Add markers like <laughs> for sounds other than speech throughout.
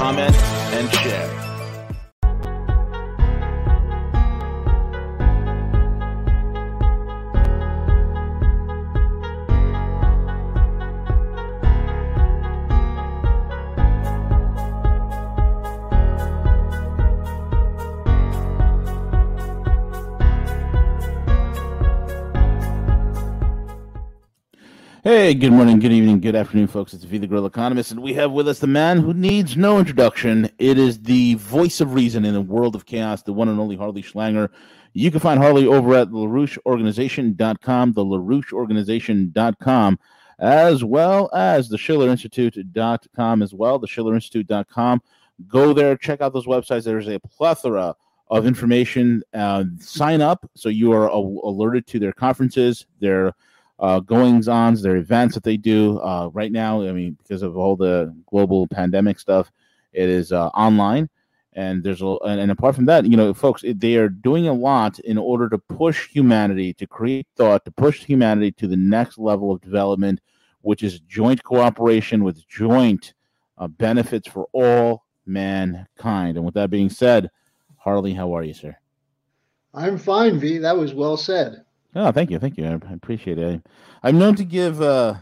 comment, and share. Hey, good morning, good evening, good afternoon, folks. It's V the Grill Economist, and we have with us the man who needs no introduction. It is the voice of reason in a world of chaos, the one and only Harley Schlanger. You can find Harley over at LaRoucheOrganization.com, the LaRoucheOrganization.com, as well as the SchillerInstitute.com as well, the SchillerInstitute.com. Go there, check out those websites. There's a plethora of information. Uh, sign up so you are alerted to their conferences, their uh, goings ons, their events that they do. Uh, right now, I mean, because of all the global pandemic stuff, it is uh, online. And there's a, and, and apart from that, you know, folks, they are doing a lot in order to push humanity, to create thought, to push humanity to the next level of development, which is joint cooperation with joint uh, benefits for all mankind. And with that being said, Harley, how are you, sir? I'm fine, V. That was well said. Oh, thank you, thank you. I, appreciate it. I'm known to give uh,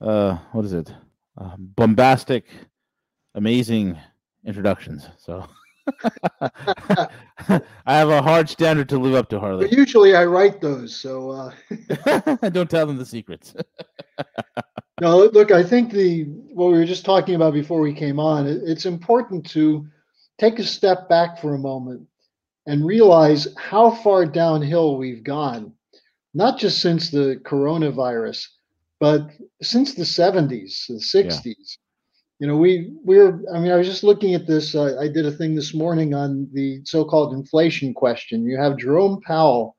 uh, what is it? Uh, bombastic, amazing introductions. So <laughs> I have a hard standard to live up to, Harley. But usually, I write those, so uh... <laughs> don't tell them the secrets. <laughs> no, look, I think the what we were just talking about before we came on. It's important to take a step back for a moment and realize how far downhill we've gone, not just since the coronavirus, but since the 70s, the 60s. Yeah. You know, we we're. I mean, I was just looking at this. Uh, I did a thing this morning on the so-called inflation question. You have Jerome Powell,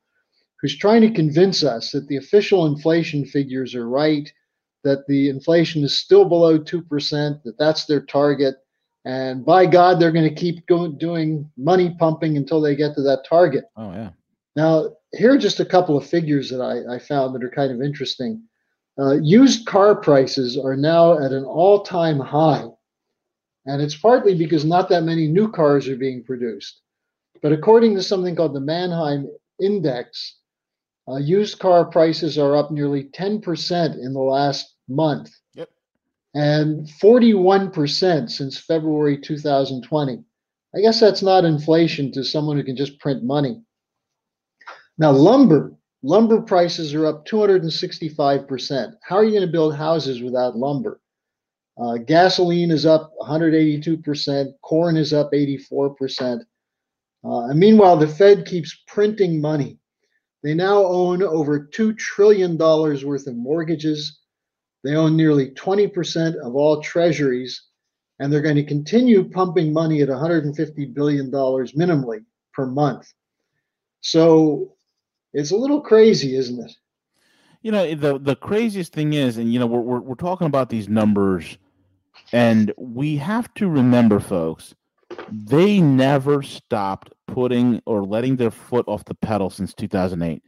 who's trying to convince us that the official inflation figures are right, that the inflation is still below two percent, that that's their target, and by God, they're going to keep going doing money pumping until they get to that target. Oh yeah. Now here are just a couple of figures that I, I found that are kind of interesting. Uh, used car prices are now at an all-time high, and it's partly because not that many new cars are being produced. But according to something called the Manheim Index, uh, used car prices are up nearly 10% in the last month and 41% since February 2020. I guess that's not inflation to someone who can just print money. Now, lumber, lumber prices are up 265%. How are you going to build houses without lumber? Uh, gasoline is up 182%, corn is up 84%. Uh, and meanwhile, the Fed keeps printing money. They now own over $2 trillion worth of mortgages they own nearly 20% of all treasuries, and they're going to continue pumping money at $150 billion minimally per month. So it's a little crazy, isn't it? You know, the, the craziest thing is, and you know, we're, we're, we're talking about these numbers, and we have to remember, folks, they never stopped putting or letting their foot off the pedal since 2008.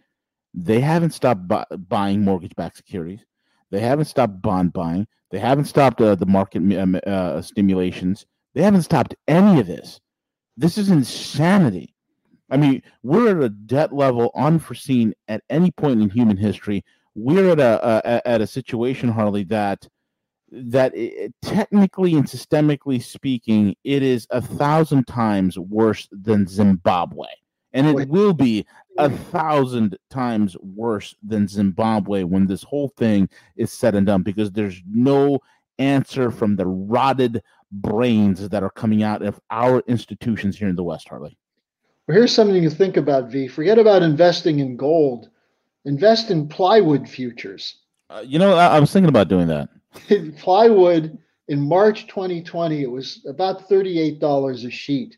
They haven't stopped bu- buying mortgage backed securities. They haven't stopped bond buying. They haven't stopped uh, the market um, uh, stimulations. They haven't stopped any of this. This is insanity. I mean, we're at a debt level unforeseen at any point in human history. We're at a, a at a situation, Harley, that that it, technically and systemically speaking, it is a thousand times worse than Zimbabwe and it will be a thousand times worse than Zimbabwe when this whole thing is said and done because there's no answer from the rotted brains that are coming out of our institutions here in the West, Harley. Well, here's something to think about, V. Forget about investing in gold. Invest in plywood futures. Uh, you know, I, I was thinking about doing that. <laughs> plywood In March 2020, it was about $38 a sheet.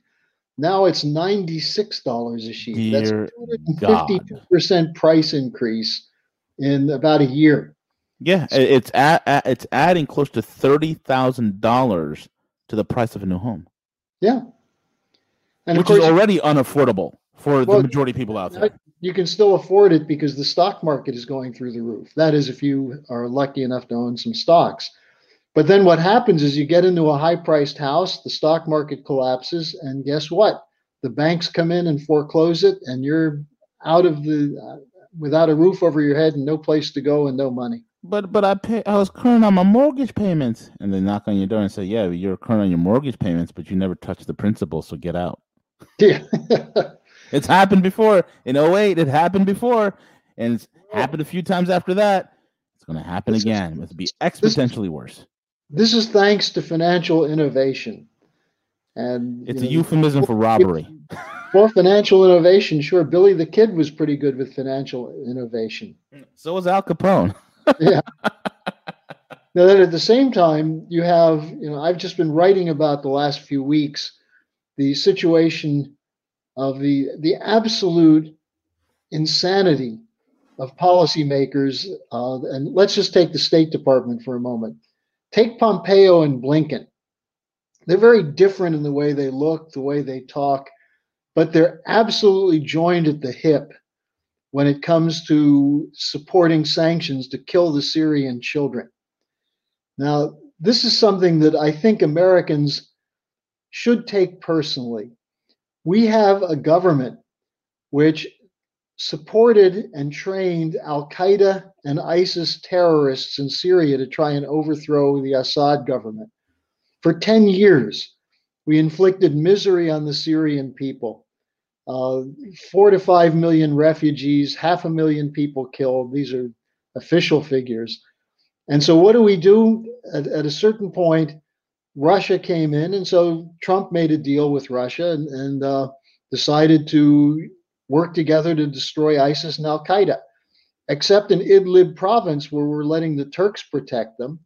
Now it's $96 a sheet. Dear That's 252% price increase in about a year. Yeah, it's at, it's adding close to thirty thousand dollars to the price of a new home, Yeah. And which is already unaffordable for Well, the majority of people out there. you can still afford it because the stock market is going through the roof. That is, if you are lucky enough to own some stocks. But then what happens is you get into a high priced house, the stock market collapses, and guess what? The banks come in and foreclose it, and you're out of the uh, without a roof over your head and no place to go and no money. But but I pay I was current on my mortgage payments, and they knock on your door and say, "Yeah, you're current on your mortgage payments, but you never touched the principal, so get out." <laughs> Yeah. <laughs> It's happened before in 08, It happened before, and it's happened a few times after that. It's going to happen This is- again. It'll be exponentially worse. This is thanks to financial innovation. And It's you a euphemism for robbery. For financial innovation, sure, Billy the Kid was pretty good with financial innovation. So was Al Capone. <laughs> Yeah. Now, then at the same time, you have, you know, I've just been writing about the last few weeks the situation of the the absolute insanity of policymakers. Uh, and let's just take the State Department for a moment. Take Pompeo and Blinken. They're very different in the way they look, the way they talk, but they're absolutely joined at the hip when it comes to supporting sanctions to kill the Syrian children. Now, this is something that I think Americans should take personally. We have a government which supported and trained Al Qaeda and ISIS terrorists in Syria to try and overthrow the Assad government. For 10 years, we inflicted misery on the Syrian people. Uh, four to five million refugees, half a million people killed. These are official figures. And so, what do we do? At, at a certain point, Russia came in, and so Trump made a deal with Russia and, and uh, decided to work together to destroy ISIS and Al Qaeda, except in Idlib province, where we're letting the Turks protect them.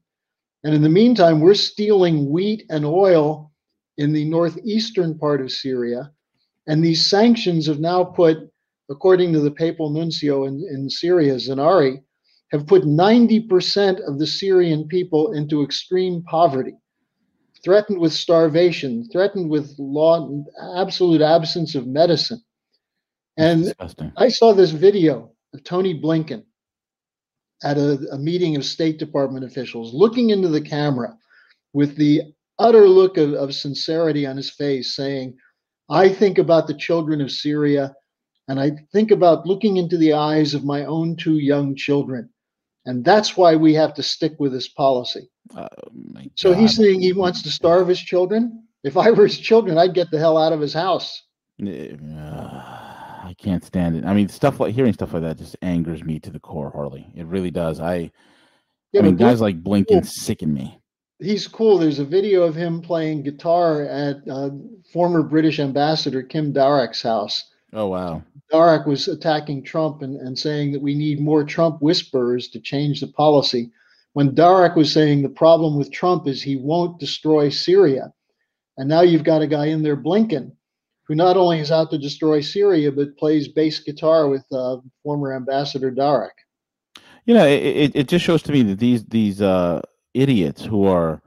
And in the meantime, we're stealing wheat and oil in the northeastern part of Syria. And these sanctions have now put, according to the papal nuncio in, in Syria, Zenari, have put 90% of the Syrian people into extreme poverty, threatened with starvation, threatened with law, absolute absence of medicine. And Disgusting. I saw this video of Tony Blinken at a, a meeting of State Department officials looking into the camera with the utter look of, of sincerity on his face, saying, I think about the children of Syria and I think about looking into the eyes of my own two young children. And that's why we have to stick with this policy. Oh, So he's saying he wants to starve his children. If I were his children, I'd get the hell out of his house. Can't stand it. I mean, stuff like hearing stuff like that just angers me to the core, Harley. It really does. I, Yeah, I mean, guys like Blinken cool. sicken me. he's cool. There's a video of him playing guitar at uh, former British ambassador Kim Darroch's house. Oh wow. Darroch was attacking Trump and, and saying that we need more Trump whisperers to change the policy. When Darak was saying the problem with Trump is he won't destroy Syria. And now you've got a guy in there, Blinken, who not only is out to destroy Syria, but plays bass guitar with uh, former Ambassador Darroch. You know, it, it, just shows to me that these these uh, idiots who are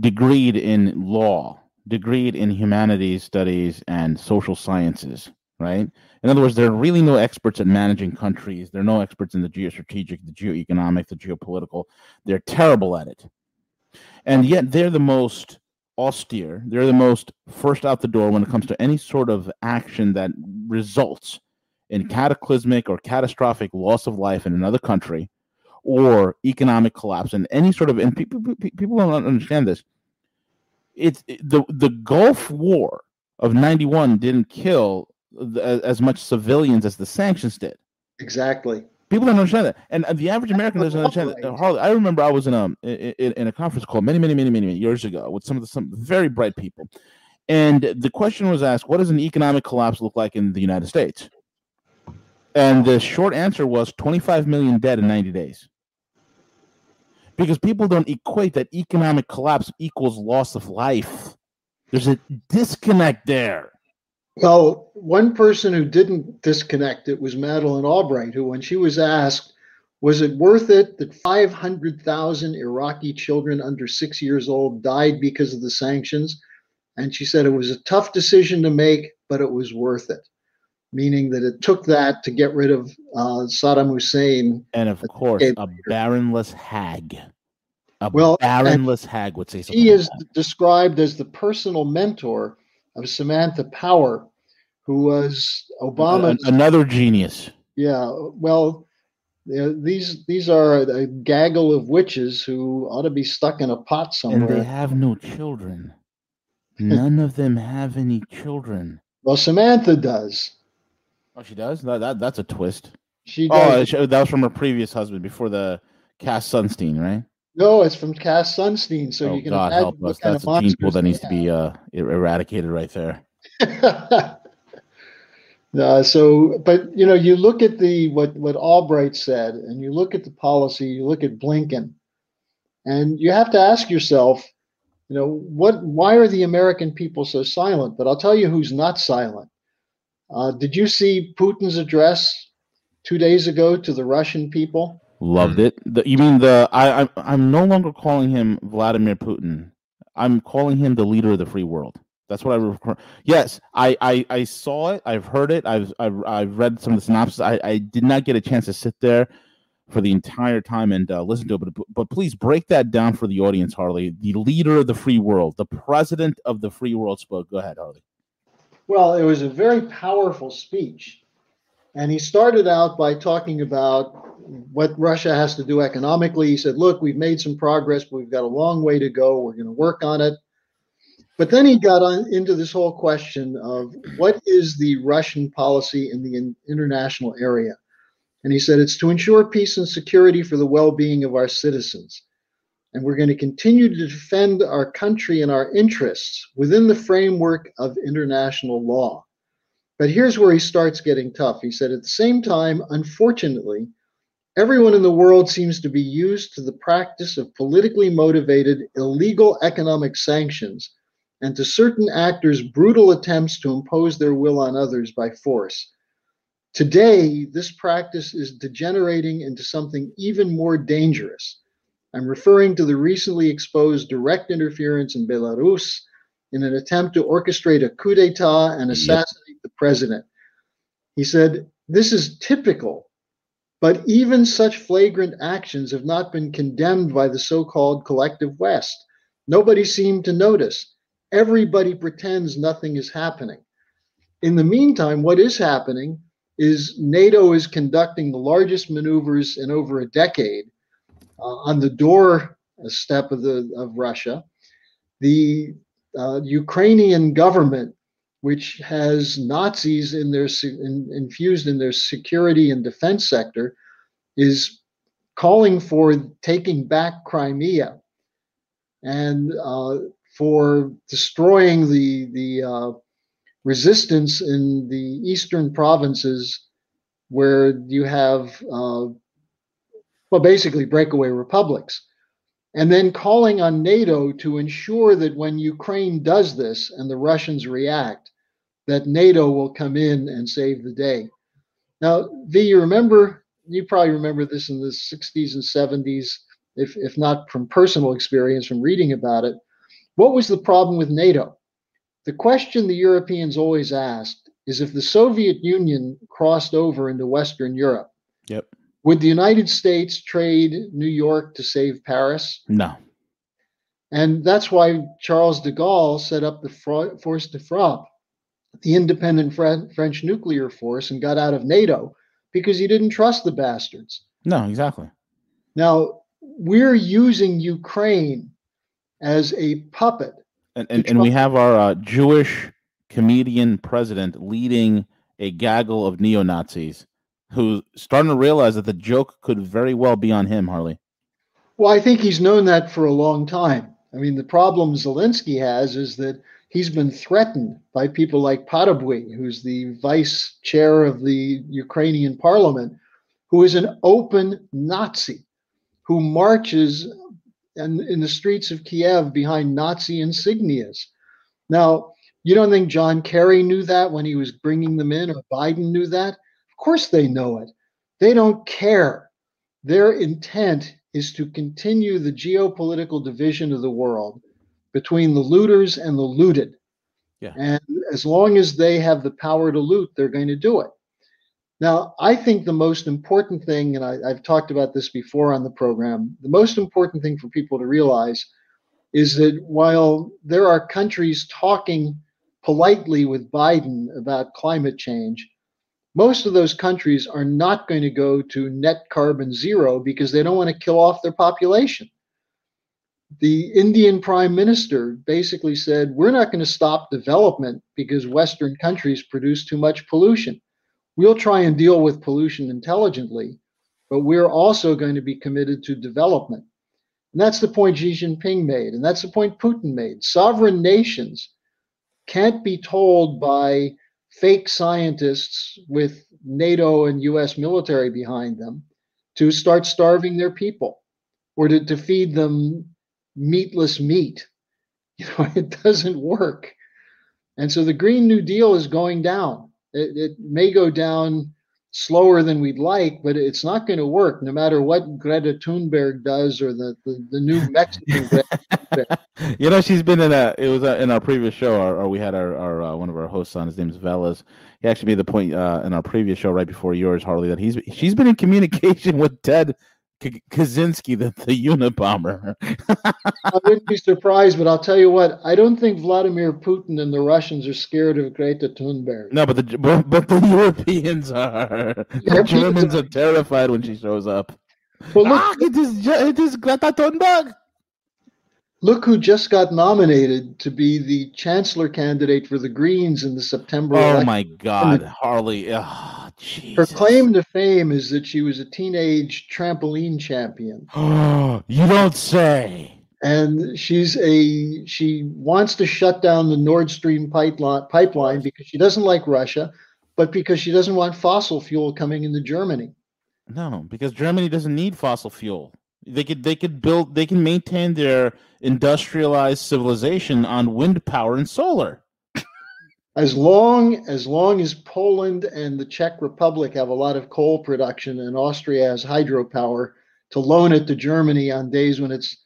degreed in law, degreed in humanities studies and social sciences, right? In other words, they're really no experts at managing countries. They're no experts in the geostrategic, the geoeconomic, the geopolitical. They're terrible at it. And yet they're the most austere. They're the most first out the door when it comes to any sort of action that results in cataclysmic or catastrophic loss of life in another country or economic collapse and any sort of and people people don't understand this it's it- the the gulf war of 91 didn't kill th- as as much civilians as the sanctions did Exactly. People don't understand that. And uh, the average american doesn't understand that. Harley, i remember i was in a in, in a conference call many many many many many years ago with some of the some very bright people. And the question was asked what does an economic collapse look like in the united states? And the short answer was 25 million dead in 90 days. Because people don't equate that economic collapse equals loss of life. There's a disconnect there. Well, one person who didn't disconnect it was Madeleine Albright, who, when she was asked, was it worth it that 500,000 Iraqi children under six years old died because of the sanctions? And she said it was a tough decision to make, but it was worth it, meaning that it took that to get rid of uh, Saddam Hussein. And of course, a barrenless hag. A well, barrenless hag would say something. He is described as the personal mentor of Samantha Power, who was Obama. Another genius. Yeah. Well, these these are a gaggle of witches who ought to be stuck in a pot somewhere. And they have no children. <laughs> None of them have any children. Well, Samantha does. Oh, she does. That, that that's a twist. She oh, does. Oh, that was from her previous husband before the Cass Sunstein, right? No, it's from Cass Sunstein. So oh, you can God help us. That's a gene pool that needs to be uh, eradicated right there. <laughs> Uh, so, but you know, you look at the what what Albright said, and you look at the policy, you look at Blinken, and you have to ask yourself, you know, what? Why are the American people so silent? But I'll tell you who's not silent. Uh, did you see Putin's address two days ago to the Russian people? Loved it. The, you mean the? I, I'm I'm no longer calling him Vladimir Putin. I'm calling him the leader of the free world. That's what I record. Yes, I, I I saw it. I've heard it. I've I've, I've read some of the synopsis. I, I did not get a chance to sit there for the entire time and uh, listen to it. But but please break that down for the audience, Harley. The leader of the free world, the president of the free world spoke. Go ahead, Harley. Well, it was a very powerful speech, and he started out by talking about what Russia has to do economically. He said, "Look, we've made some progress, but we've got a long way to go. We're going to work on it." But then he got on into this whole question of what is the Russian policy in the in, international area? And he said it's to ensure peace and security for the well being of our citizens. And we're going to continue to defend our country and our interests within the framework of international law. But here's where he starts getting tough. He said, at the same time, unfortunately, everyone in the world seems to be used to the practice of politically motivated illegal economic sanctions and to certain actors' brutal attempts to impose their will on others by force. Today, this practice is degenerating into something even more dangerous. I'm referring to the recently exposed direct interference in Belarus in an attempt to orchestrate a coup d'etat and assassinate the president. He said, This is typical, but even such flagrant actions have not been condemned by the so called collective West. Nobody seemed to notice everybody pretends nothing is happening. In the meantime, what is happening is NATO is conducting the largest maneuvers in over a decade uh, on the door step of the of Russia. The uh, Ukrainian government, which has Nazis in their in, infused in their security and defense sector, is calling for taking back Crimea. And uh, for destroying the the uh, resistance in the eastern provinces where you have uh, well basically breakaway republics and then calling on NATO to ensure that when Ukraine does this and the Russians react that NATO will come in and save the day. Now, V, you remember, you probably remember this in the 60s and 70s, if, if not from personal experience, from reading about it. What was the problem with NATO? The question the Europeans always asked is if the Soviet Union crossed over into Western Europe, yep. would the United States trade New York to save Paris? No. And that's why Charles de Gaulle set up the Force de Frappe, the independent French nuclear force, and got out of NATO because he didn't trust the bastards. No, exactly. Now, we're using Ukraine as a puppet. And, and, and we have our uh, Jewish comedian president leading a gaggle of neo Nazis who's starting to realize that the joke could very well be on him, Harley. Well, I think he's known that for a long time. I mean, the problem Zelensky has is that he's been threatened by people like Parubiy, who's the vice chair of the Ukrainian parliament, who is an open Nazi who marches and in the streets of Kiev behind Nazi insignias. Now, you don't think John Kerry knew that when he was bringing them in, or Biden knew that? Of course they know it. They don't care. Their intent is to continue the geopolitical division of the world between the looters and the looted. Yeah. And as long as they have the power to loot, they're going to do it. Now, I think the most important thing, and I, have talked about this before on the program, the most important thing for people to realize is that while there are countries talking politely with Biden about climate change, most of those countries are not going to go to net carbon zero because they don't want to kill off their population. The Indian prime minister basically said, We're not going to stop development because Western countries produce too much pollution We'll try and deal with pollution intelligently, but we're also going to be committed to development. And that's the point Xi Jinping made, and that's the point Putin made. Sovereign nations can't be told by fake scientists with NATO and US military behind them to start starving their people or to, to feed them meatless meat. <laughs> You know, it doesn't work. And so the Green New Deal is going down. It, it may go down slower than we'd like, but it's not going to work no matter what Greta Thunberg does or the, the, the new <laughs> Mexican you know, she's been in a, it was a, in our previous show, or, or we had our, our uh, one of our hosts on, his name is Velas. He actually made the point uh, in our previous show right before yours, Harley, that he's she's been in communication <laughs> with Ted Kaczynski, the, the Unabomber. I wouldn't be surprised, but I'll tell you what, I don't think Vladimir Putin and the Russians are scared of Greta Thunberg. No, but the but, but the Europeans are. The Germans are terrified when she shows up. Well, look, ah, it is it is Greta Thunberg. Look who just got nominated to be the chancellor candidate for the Greens in the September. Oh election. my God, Harley! Oh, Her claim to fame is that she was a teenage trampoline champion. Oh, <gasps> you don't say. And she's a she wants to shut down the Nord Stream pipeline pipeline because she doesn't like Russia, but because she doesn't want fossil fuel coming into Germany. No, because Germany doesn't need fossil fuel. They could they could build they can maintain their industrialized civilization on wind power and solar. as long as long as Poland and the Czech Republic have a lot of coal production and Austria has hydropower to loan it to Germany on days when it's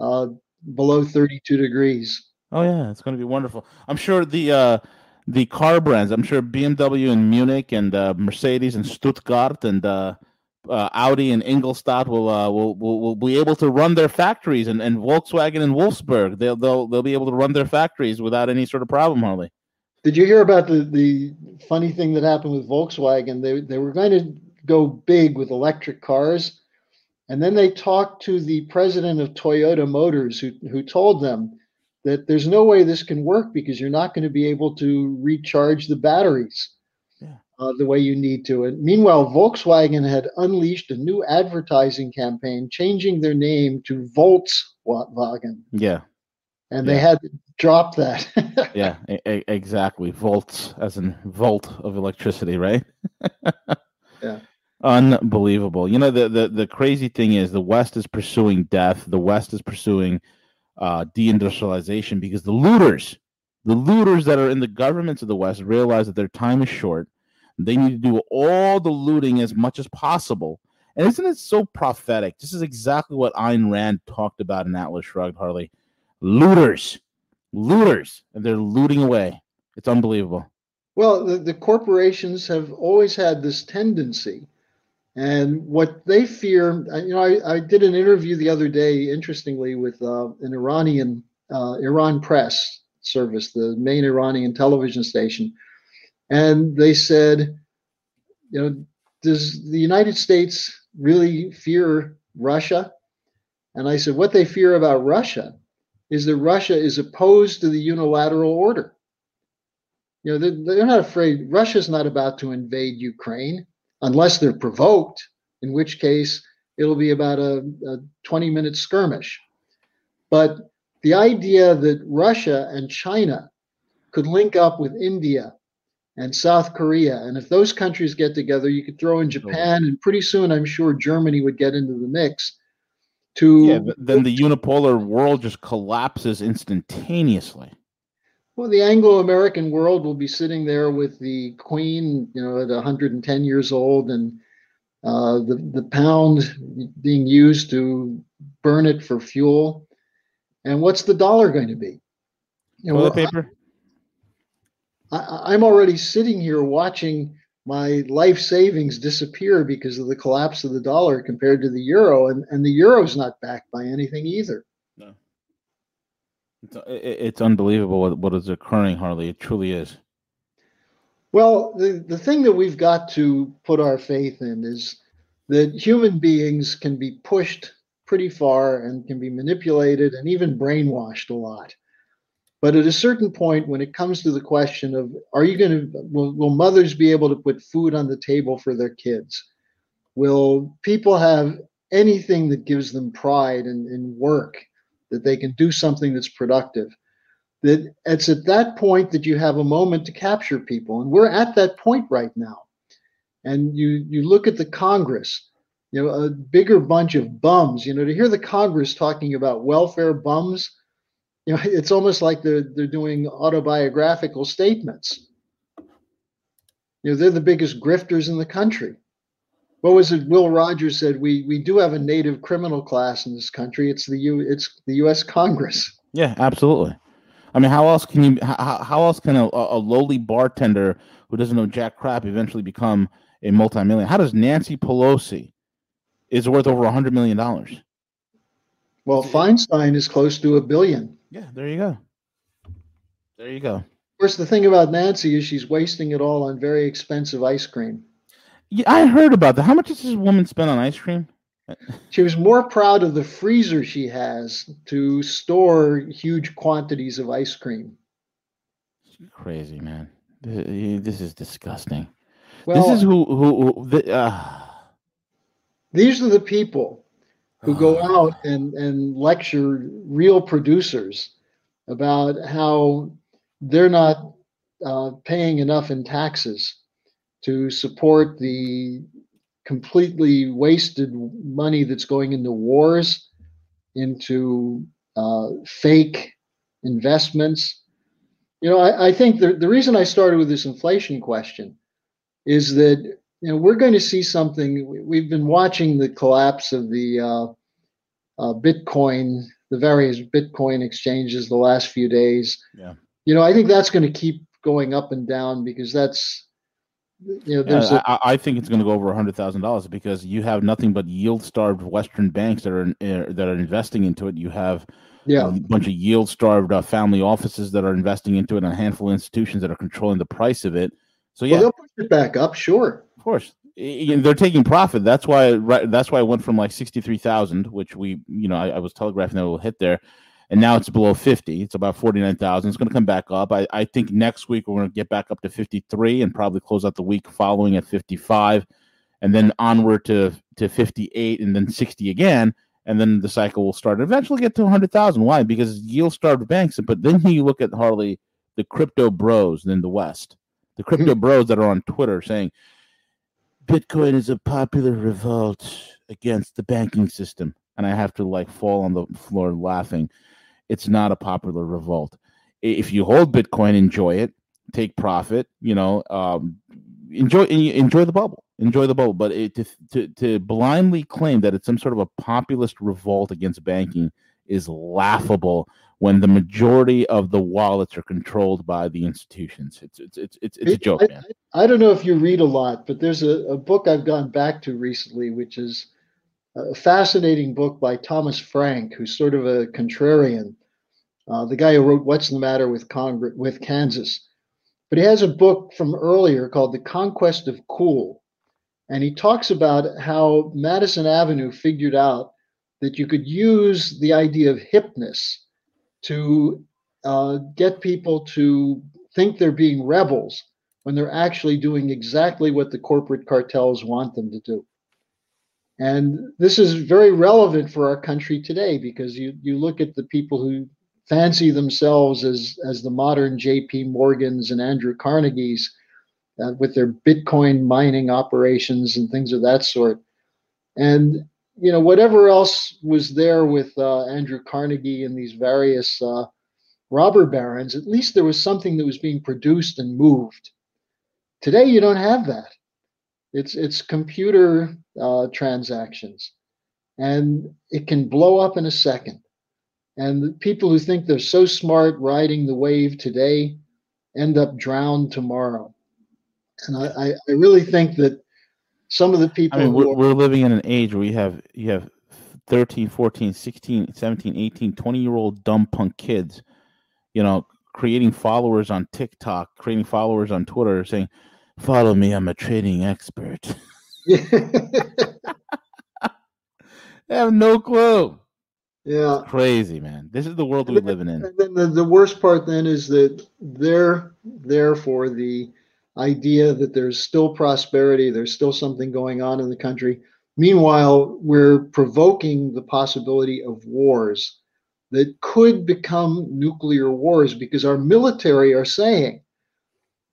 uh, below 32 degrees. Oh yeah, it's going to be wonderful. I'm sure the uh, the car brands. I'm sure BMW in Munich and uh, Mercedes in Stuttgart and uh, Audi and Ingolstadt will, uh, will, will will be able to run their factories, and, and Volkswagen in Wolfsburg they'll they'll they'll be able to run their factories without any sort of problem, Harley. Did you hear about the the funny thing that happened with Volkswagen? They they were going to go big with electric cars, and then they talked to the president of Toyota Motors, who who told them that there's no way this can work because you're not going to be able to recharge the batteries uh, the way you need to. And meanwhile, Volkswagen had unleashed a new advertising campaign, changing their name to Volts Volkswagen. Yeah. And yeah. they had to drop that. <laughs> yeah, exactly. Volts, as in volt of electricity, right? <laughs> yeah. Unbelievable. You know, the, the, the crazy thing is the West is pursuing death, the West is pursuing uh, deindustrialization because the looters, the looters that are in the governments of the West realize that their time is short they need to do all the looting as much as possible. And isn't it so prophetic? This is exactly what Ayn Rand talked about in Atlas Shrugged, Harley. Looters, looters, and they're looting away. It's unbelievable. Well, the, the corporations have always had this tendency. And what they fear, you know, I, I did an interview the other day, interestingly, with uh, an Iranian, uh, Iran Press service, the main Iranian television station and they said, you know, does the United States really fear Russia? And I said, what they fear about Russia is that Russia is opposed to the unilateral order. You know, they're, they're not afraid. Russia's not about to invade Ukraine unless they're provoked, in which case it'll be about a, a 20 minute skirmish. But the idea that Russia and China could link up with India and South Korea. And if those countries get together, you could throw in Japan, and pretty soon I'm sure Germany would get into the mix. to yeah, then the unipolar world just collapses instantaneously. Well, the Anglo-American world will be sitting there with the Queen, you know, at 110 years old, and uh, the the pound being used to burn it for fuel. And what's the dollar going to be? You know, Toilet paper. I, I'm already sitting here watching my life savings disappear because of the collapse of the dollar compared to the euro, and, and the euro's not backed by anything either. No. It's, it's unbelievable what, what is occurring, Harley. It truly is. Well, the, the thing that we've got to put our faith in is that human beings can be pushed pretty far and can be manipulated and even brainwashed a lot. But at a certain point, when it comes to the question of are you going to, will, will mothers be able to put food on the table for their kids? Will people have anything that gives them pride in, in work, that they can do something that's productive? That it's at that point that you have a moment to capture people. And we're at that point right now. And you you look at the Congress, you know, a bigger bunch of bums, you know, to hear the Congress talking about welfare bums you know, it's almost like they're they're doing autobiographical statements. You know, they're the biggest grifters in the country. What was it? Will Rogers said we we do have a native criminal class in this country. It's the U. It's the U.S. Congress. Yeah, absolutely. I mean, how else can you? How, how else can a, a lowly bartender who doesn't know jack crap eventually become a multimillionaire? How does Nancy Pelosi is worth over a hundred million dollars? Well, Feinstein is close to a billion. Yeah, there you go. There you go. Of course, the thing about Nancy is she's wasting it all on very expensive ice cream. Yeah, I heard about that. How much does this woman spend on ice cream? She was more proud of the freezer she has to store huge quantities of ice cream. Crazy man. This is disgusting. Well, this is who who, who the, uh... these are the people who go out and, and lecture real producers about how they're not uh, paying enough in taxes to support the completely wasted money that's going into wars, into uh, fake investments. You know, I, I think the, the reason I started with this inflation question is that you know, we're going to see something. We've been watching the collapse of the uh, uh, Bitcoin, the various Bitcoin exchanges the last few days. Yeah. You know, I think that's going to keep going up and down because that's, you know, there's. Yeah, a, I think it's going to go over a hundred thousand dollars because you have nothing but yield-starved Western banks that are uh, that are investing into it. You have yeah. a bunch of yield-starved uh, family offices that are investing into it, and a handful of institutions that are controlling the price of it. So yeah, well, they'll push it back up, sure. Course, they're taking profit. That's why. That's why it went from like sixty-three thousand, which we, you know, I, I, was telegraphing that it will hit there, and now it's below fifty. It's about forty-nine thousand. It's going to come back up. I, I think next week we're going to get back up to fifty-three, and probably close out the week following at fifty-five, and then onward to to fifty-eight, and then sixty again, and then the cycle will start. And eventually get to hundred thousand. Why? Because yield-starved banks. But then you look at Harley, the crypto bros in the West, the crypto hmm. bros that are on Twitter saying Bitcoin is a popular revolt against the banking system. And I have to like fall on the floor laughing. It's not a popular revolt. If you hold Bitcoin, enjoy it, take profit, you know, um, enjoy enjoy the bubble, enjoy the bubble. But it, to, to to blindly claim that it's some sort of a populist revolt against banking is laughable when the majority of the wallets are controlled by the institutions. It's it's it's it's, it's a joke, I, man. I, don't know if you read a lot, but there's a, a book I've gone back to recently, which is a fascinating book by Thomas Frank, who's sort of a contrarian. Uh, the guy who wrote "What's the Matter with Congress with Kansas," but he has a book from earlier called "The Conquest of Cool," and he talks about how Madison Avenue figured out that you could use the idea of hipness to uh, get people to think they're being rebels when they're actually doing exactly what the corporate cartels want them to do. And this is very relevant for our country today because you, you look at the people who fancy themselves as, as the modern JP Morgans and Andrew Carnegies uh, with their Bitcoin mining operations and things of that sort. And you know, whatever else was there with uh, Andrew Carnegie and these various uh, robber barons, at least there was something that was being produced and moved. Today, you don't have that. It's it's computer uh, transactions, and it can blow up in a second. And people who think they're so smart riding the wave today end up drowned tomorrow. And I, I really think that some of the people I mean, we're, are, we're living in an age where you have you have 13, 14, 16, 17, 18, 20 year old dumb punk kids, you know, creating followers on TikTok, creating followers on Twitter saying, Follow me, I'm a trading expert. <laughs> <laughs> they have no clue. Yeah. Crazy, man. This is the world we're living in. And the, the worst part then is that they're there for the idea that there's still prosperity, there's still something going on in the country. Meanwhile, we're provoking the possibility of wars that could become nuclear wars because our military are saying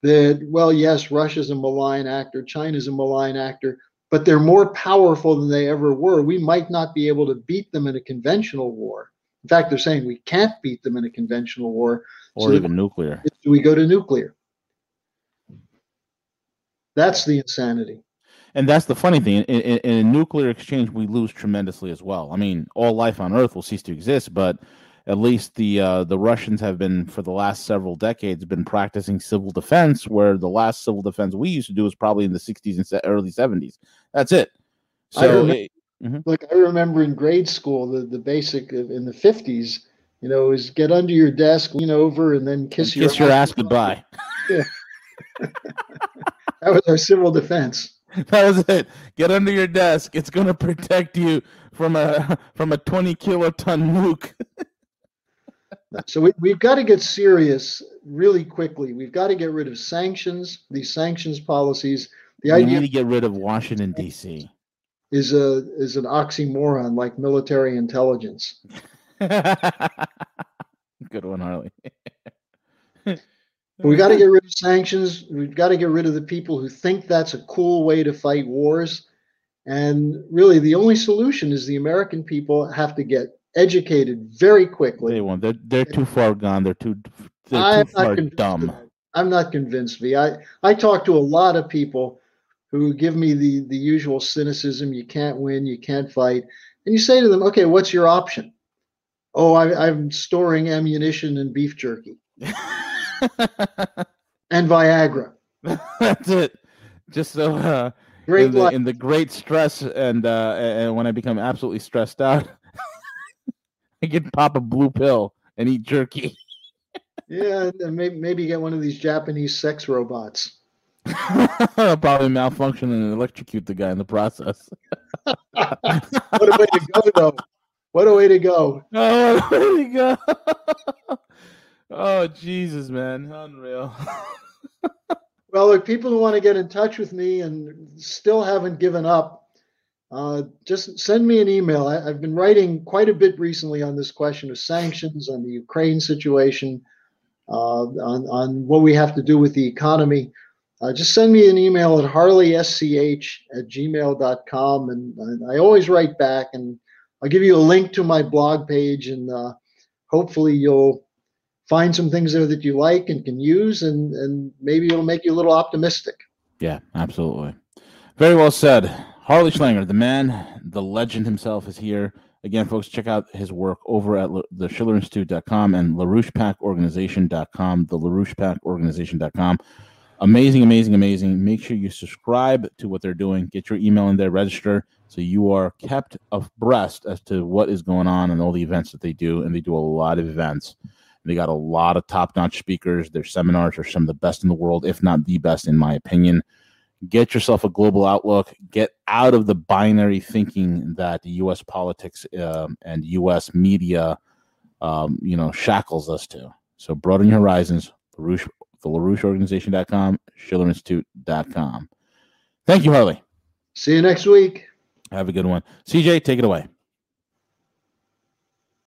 that, well, yes, Russia's a malign actor, China's a malign actor, but they're more powerful than they ever were. We might not be able to beat them in a conventional war. In fact, they're saying we can't beat them in a conventional war. Or so even nuclear. Do we go to nuclear? That's the insanity. And that's the funny thing. In, in, in, a nuclear exchange, we lose tremendously as well. I mean, all life on Earth will cease to exist, but at least the uh, the Russians have been for the last several decades been practicing civil defense, where the last civil defense we used to do was probably in the 60s and early 70s. That's it. So, I remember, mm-hmm. like I remember in grade school, the the basic in the 50s, you know, is get under your desk, lean over, and then kiss and your kiss your ass goodbye. Yeah. <laughs> <laughs> <laughs> that was our civil defense. <laughs> That was it. Get under your desk. It's going to protect you from a from a 20 kiloton nuke. <laughs> so we, we've got to get serious really quickly. We've got to get rid of sanctions, these sanctions policies. The we idea need to get rid of Washington D.C. is a is an oxymoron like military intelligence. <laughs> Good one, Harley. We got to get rid of sanctions. We've got to get rid of the people who think that's a cool way to fight wars. And really, the only solution is the American people have to get educated very quickly. They won't. They're, they're too far gone. They're too, they're too far dumb. I'm not convinced, V. I, I talk to a lot of people who give me the, the usual cynicism you can't win, you can't fight. And you say to them, okay, what's your option? Oh, I, I'm storing ammunition and beef jerky. <laughs> <laughs> and Viagra. <laughs> That's it. Just so uh, great in the, in the, great stress and uh, and when I become absolutely stressed out, <laughs> I can pop a blue pill and eat jerky. yeah, and maybe maybe get one of these Japanese sex robots. Probably malfunction and electrocute the guy in the process. what a way to go, though! What a way to go! Oh, what a way to go! Oh Jesus, man, unreal. <laughs> well, look, people who want to get in touch with me and still haven't given up, uh, just send me an email. I, have been writing quite a bit recently on this question of sanctions, on the Ukraine situation, uh, on on what we have to do with the economy. Uh, just send me an email at harleysch at gmail.com, and, and I always write back, and I'll give you a link to my blog page, and uh, hopefully you'll find some things there that you like and can use, and and maybe it'll make you a little optimistic. Yeah, absolutely. Very well said. Harley Schlanger, the man, the legend himself, is here. Again, folks, check out his work over at the schillerinstitute.com and LaRouchePACorganization.com, the LaRouchePACorganization.com. Amazing, amazing, amazing. Make sure you subscribe to what they're doing. Get your email in there, register, so you are kept abreast as to what is going on and all the events that they do. And they do a lot of events. They got a lot of top notch speakers. Their seminars are some of the best in the world, if not the best, in my opinion. Get yourself a global outlook. Get out of the binary thinking that U.S. politics um, and U.S. media, um, you know, shackles us to. So broaden your horizons. LaRouche, the LaRoucheOrganization.com, SchillerInstitute.com. Thank you, Harley. See you next week. Have a good one. CJ, take it away.